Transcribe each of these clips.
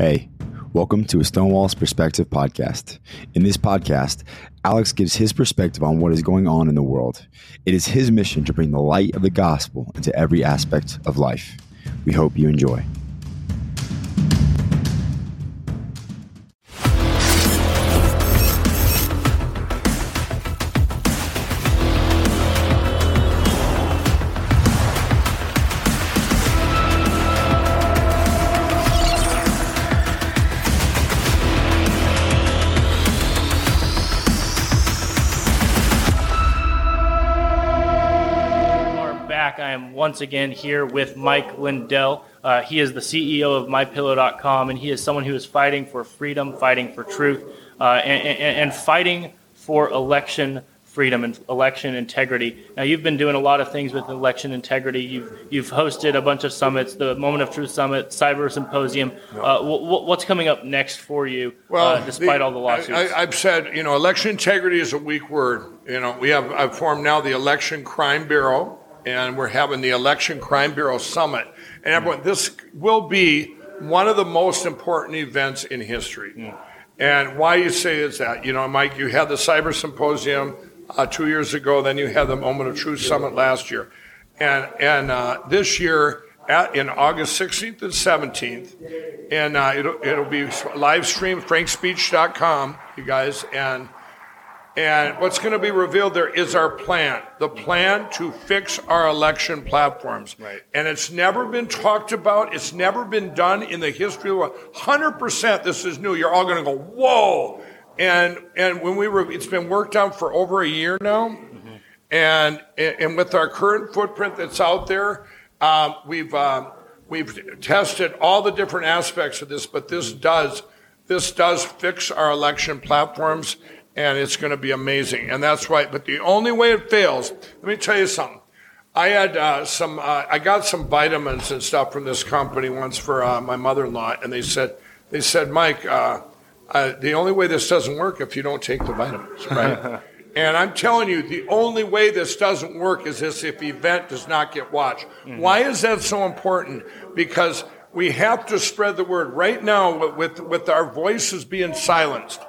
Hey, welcome to a Stonewall's Perspective podcast. In this podcast, Alex gives his perspective on what is going on in the world. It is his mission to bring the light of the gospel into every aspect of life. We hope you enjoy. Once again here with Mike Lindell. Uh, he is the CEO of MyPillow.com, and he is someone who is fighting for freedom, fighting for truth, uh, and, and, and, fighting for election freedom and election integrity. Now, you've been doing a lot of things with election integrity. You've you've hosted a bunch of summits, the Moment of Truth Summit, Cyber Symposium. Uh, w- what's coming up next for you, well, uh, despite the, all the lawsuits? I, have said, you know, election integrity is a weak word. You know, we have I've formed now the Election Crime Bureau and we're having the Election Crime Bureau Summit. And everyone, this will be one of the most important events in history. And why you say is that, you know, Mike, you had the Cyber Symposium uh, two years ago, then you had the Moment of Truth Summit last year. And, and uh, this year, at, in August 16th and 17th, and uh, it'll, it'll be live stream, frankspeech.com, you guys, and and what's going to be revealed there is our plan, the plan to fix our election platforms. Right. And it's never been talked about. It's never been done in the history of the world. 100% this is new. You're all going to go, whoa. And, and when we were, it's been worked on for over a year now. Mm-hmm. And, and with our current footprint that's out there, um, we've, um, we've tested all the different aspects of this, but this does, this does fix our election platforms and it's going to be amazing. And that's right. But the only way it fails, let me tell you something. I had uh, some, uh, I got some vitamins and stuff from this company once for uh, my mother-in-law, and they said, they said, Mike, uh, uh, the only way this doesn't work if you don't take the vitamins, right? and I'm telling you, the only way this doesn't work is this if event does not get watched. Mm-hmm. Why is that so important? Because we have to spread the word right now with, with our voices being silenced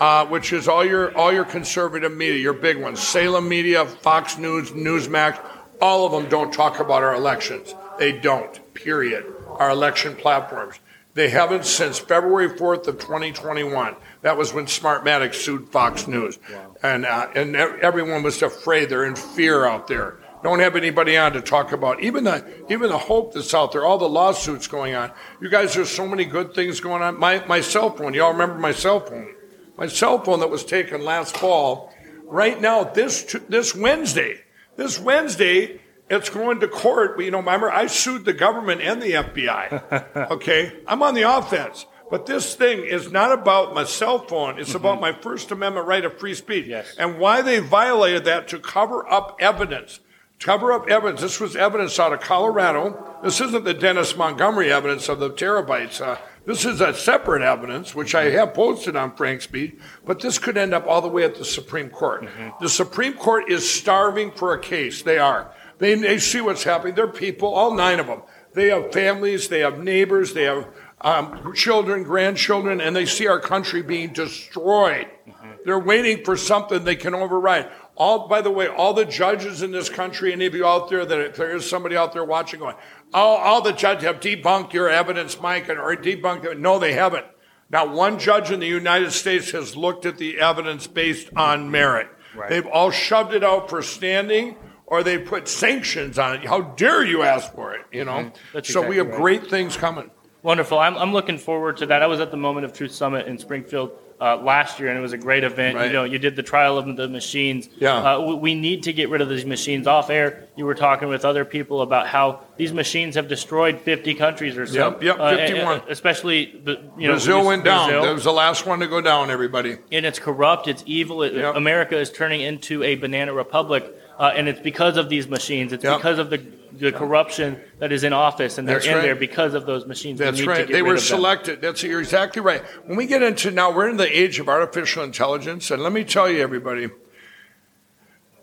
uh, which is all your all your conservative media, your big ones, Salem Media, Fox News, Newsmax, all of them don't talk about our elections. They don't. Period. Our election platforms. They haven't since February 4th of 2021. That was when Smartmatic sued Fox News, wow. and uh, and everyone was afraid. They're in fear out there. Don't have anybody on to talk about even the even the hope that's out there. All the lawsuits going on. You guys, there's so many good things going on. My my cell phone. Y'all remember my cell phone? My cell phone that was taken last fall. Right now, this this Wednesday, this Wednesday, it's going to court. But you know, remember I sued the government and the FBI. Okay, I'm on the offense. But this thing is not about my cell phone. It's mm-hmm. about my First Amendment right of free speech. Yes. And why they violated that to cover up evidence. Cover up evidence. This was evidence out of Colorado. This isn't the Dennis Montgomery evidence of the terabytes. Uh, this is a separate evidence, which I have posted on Frank's Speech, but this could end up all the way at the Supreme Court. Mm-hmm. The Supreme Court is starving for a case. They are. They, they see what's happening. They're people, all nine of them. They have families, they have neighbors, they have um, children, grandchildren, and they see our country being destroyed. Mm-hmm. They're waiting for something they can override. All, by the way, all the judges in this country, any of you out there that if there is somebody out there watching going, all, all the judges have debunked your evidence, Mike, and, or debunked it. No, they haven't. Not one judge in the United States has looked at the evidence based on merit. Right. They've all shoved it out for standing or they put sanctions on it. How dare you ask for it, you know? Mm-hmm. So exactly we have right. great things coming. Wonderful. I'm, I'm looking forward to that. I was at the Moment of Truth Summit in Springfield uh, last year, and it was a great event. Right. You know, you did the trial of the machines. Yeah. Uh, we need to get rid of these machines. Off air, you were talking with other people about how these machines have destroyed 50 countries or so. Yep, yep, uh, 51. especially, the, you know, Brazil went down. Brazil. That was the last one to go down. Everybody. And it's corrupt. It's evil. It, yep. America is turning into a banana republic. Uh, and it's because of these machines. It's yep. because of the, the corruption that is in office, and they're That's in right. there because of those machines. That's right. they were selected. That's you're exactly right. When we get into now, we're in the age of artificial intelligence, and let me tell you, everybody,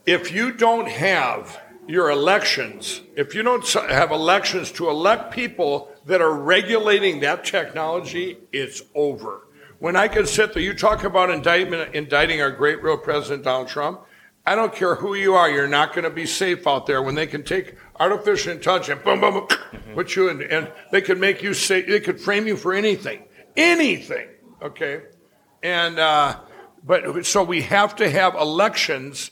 if you don't have your elections, if you don't have elections to elect people that are regulating that technology, it's over. When I can sit there, you talk about indictment, indicting our great real president Donald Trump. I don't care who you are, you're not going to be safe out there when they can take artificial intelligence, boom, boom, boom, mm-hmm. put you in, and they could make you say, they could frame you for anything, anything. Okay, and uh, but so we have to have elections.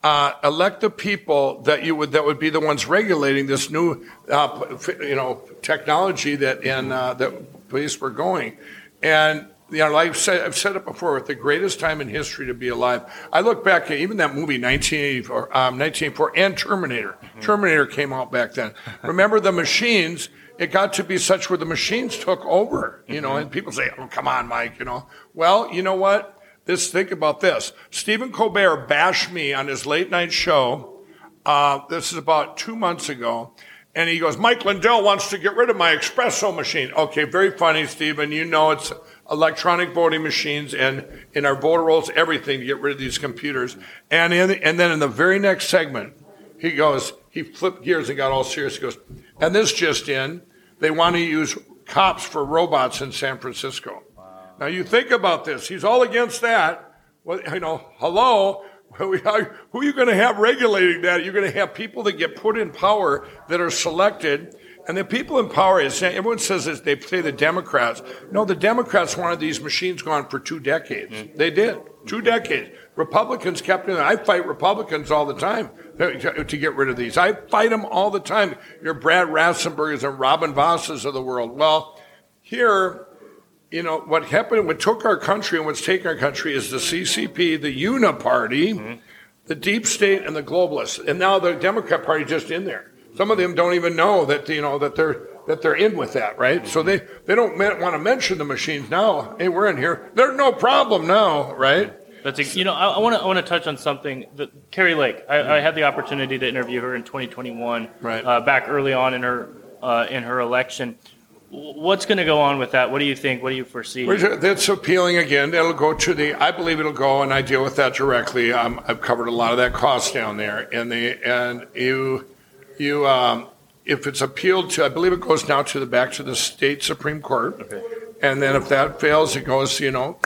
Uh, elect the people that you would that would be the ones regulating this new, uh, you know, technology that in uh, that place we're going, and you know, like I've said, I've said it before, the greatest time in history to be alive. I look back at even that movie, 1984, um, 1984 and Terminator. Mm-hmm. Terminator came out back then. Remember the machines, it got to be such where the machines took over, you know, mm-hmm. and people say, oh, come on, Mike, you know. Well, you know what? This, think about this. Stephen Colbert bashed me on his late night show. Uh, this is about two months ago. And he goes, Mike Lindell wants to get rid of my espresso machine. Okay, very funny, Stephen. You know it's electronic voting machines and in our voter rolls, everything to get rid of these computers. And in, and then in the very next segment, he goes, he flipped gears and got all serious. He goes, and this just in, they want to use cops for robots in San Francisco. Wow. Now you think about this. He's all against that. Well, you know, hello. Who are you going to have regulating that? You're going to have people that get put in power that are selected and the people in power everyone says this, they say the Democrats. No, the Democrats wanted these machines gone for two decades. Mm-hmm. They did. Two decades. Republicans kept it. I fight Republicans all the time to, to, get rid of these. I fight them all the time. Your Brad Raffenspergers and Robin Vosses of the world. Well, here, you know, what happened, what took our country and what's taken our country is the CCP, the Uniparty, mm-hmm. the deep state, and the globalists. And now the Democrat Party just in there. Some of them don't even know that you know that they're that they're in with that, right? So they they don't want to mention the machines now. Hey, we're in here. There's no problem now, right? That's a, you know I want to I want to touch on something that Kari Lake. I, I, had the opportunity to interview her in 2021, right? Uh, back early on in her uh, in her election. What's going to go on with that? What do you think? What do you foresee? That's appealing again. It'll go to the. I believe it'll go, and I deal with that directly. Um, I've covered a lot of that cost down there, and the and you you, um, if it's appealed to, I believe it goes now to the back to the state supreme court, okay. and then if that fails, it goes, you know,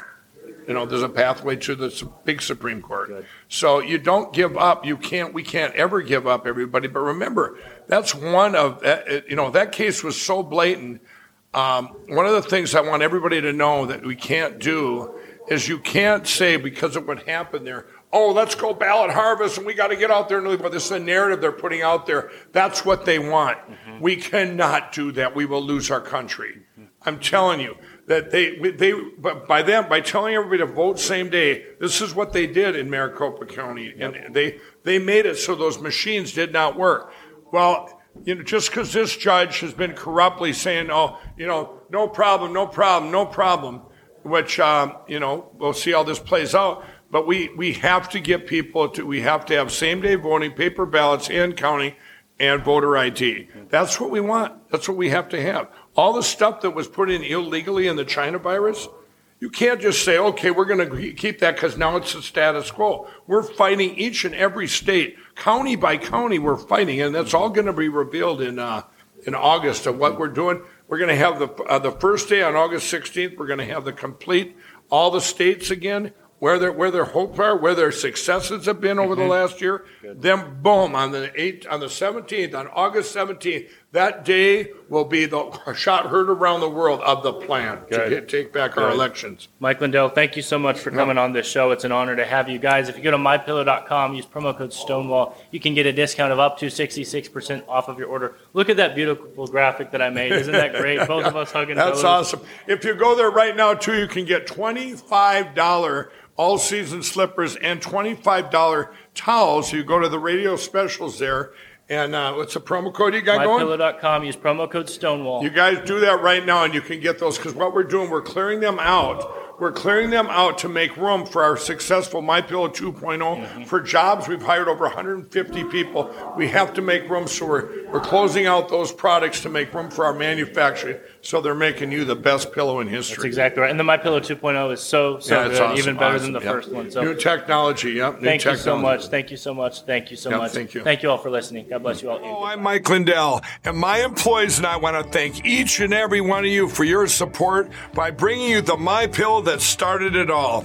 you know, there's a pathway to the big Supreme Court. Good. So you don't give up. You can't. We can't ever give up, everybody. But remember, that's one of that. You know, that case was so blatant. Um, one of the things I want everybody to know that we can't do is you can't say because of what happened there oh, let's go ballot harvest and we got to get out there and leave. but this is the narrative they're putting out there. That's what they want. Mm-hmm. We cannot do that. We will lose our country. Mm-hmm. I'm telling you that they, they, but by them, by telling everybody to vote same day, this is what they did in Maricopa County. Yep. And they, they made it so those machines did not work. Well, you know, just because this judge has been corruptly saying, oh, you know, no problem, no problem, no problem, which, um, you know, we'll see how this plays out. But we, we have to get people to, we have to have same day voting, paper ballots in county, and voter ID. That's what we want. That's what we have to have. All the stuff that was put in illegally in the China virus, you can't just say, okay, we're going to keep that because now it's the status quo. We're fighting each and every state, county by county, we're fighting, and that's all going to be revealed in, uh, in August of what we're doing. We're going to have the, uh, the first day on August 16th, we're going to have the complete, all the states again where their where their hopes are, where their successes have been over mm-hmm. the last year. Good. Then boom on the eight on the seventeenth, on August seventeenth, that day will be the shot heard around the world of the plan Good. to get, take back Good. our elections. Mike Lindell, thank you so much for coming on this show. It's an honor to have you guys. If you go to mypillow.com, use promo code Stonewall, you can get a discount of up to 66% off of your order. Look at that beautiful graphic that I made. Isn't that great? Both of us hugging. That's awesome. If you go there right now too, you can get $25 all season slippers and $25 towels. You go to the radio specials there. And uh, what's the promo code you got going? MyPillow.com. Use promo code Stonewall. You guys do that right now, and you can get those because what we're doing, we're clearing them out. we're clearing them out to make room for our successful My Pillow 2.0. For jobs, we've hired over 150 people. We have to make room, so we're, we're closing out those products to make room for our manufacturing. So they're making you the best pillow in history. That's exactly right. And the My Pillow 2.0 is so so Yeah, good, awesome, even better awesome, than the yep. first one. So new technology, yep. New thank you so much. Thank you so much. Thank you so Yep, much. thank you. Thank you all for listening. God bless you all. Oh, I'm Mike Lindell, and my employees and I want to thank each and every one of you for your support by bringing you the My Pillow that started it all.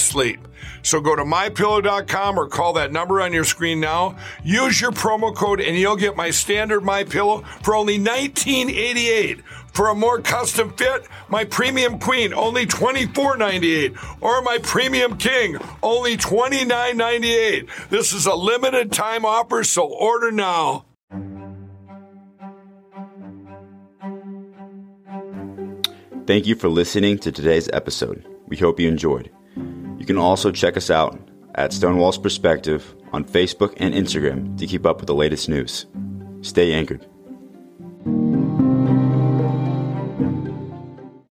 sleep. So go to mypillow.com or call that number on your screen now. Use your promo code and you'll get my standard My Pillow for only 1988. For a more custom fit, my premium queen only $24.98 or my premium king only $29.98. This is a limited time offer, so order now. Thank you for listening to today's episode. We hope you enjoyed. You can also check us out at Stonewall's Perspective on Facebook and Instagram to keep up with the latest news. Stay anchored.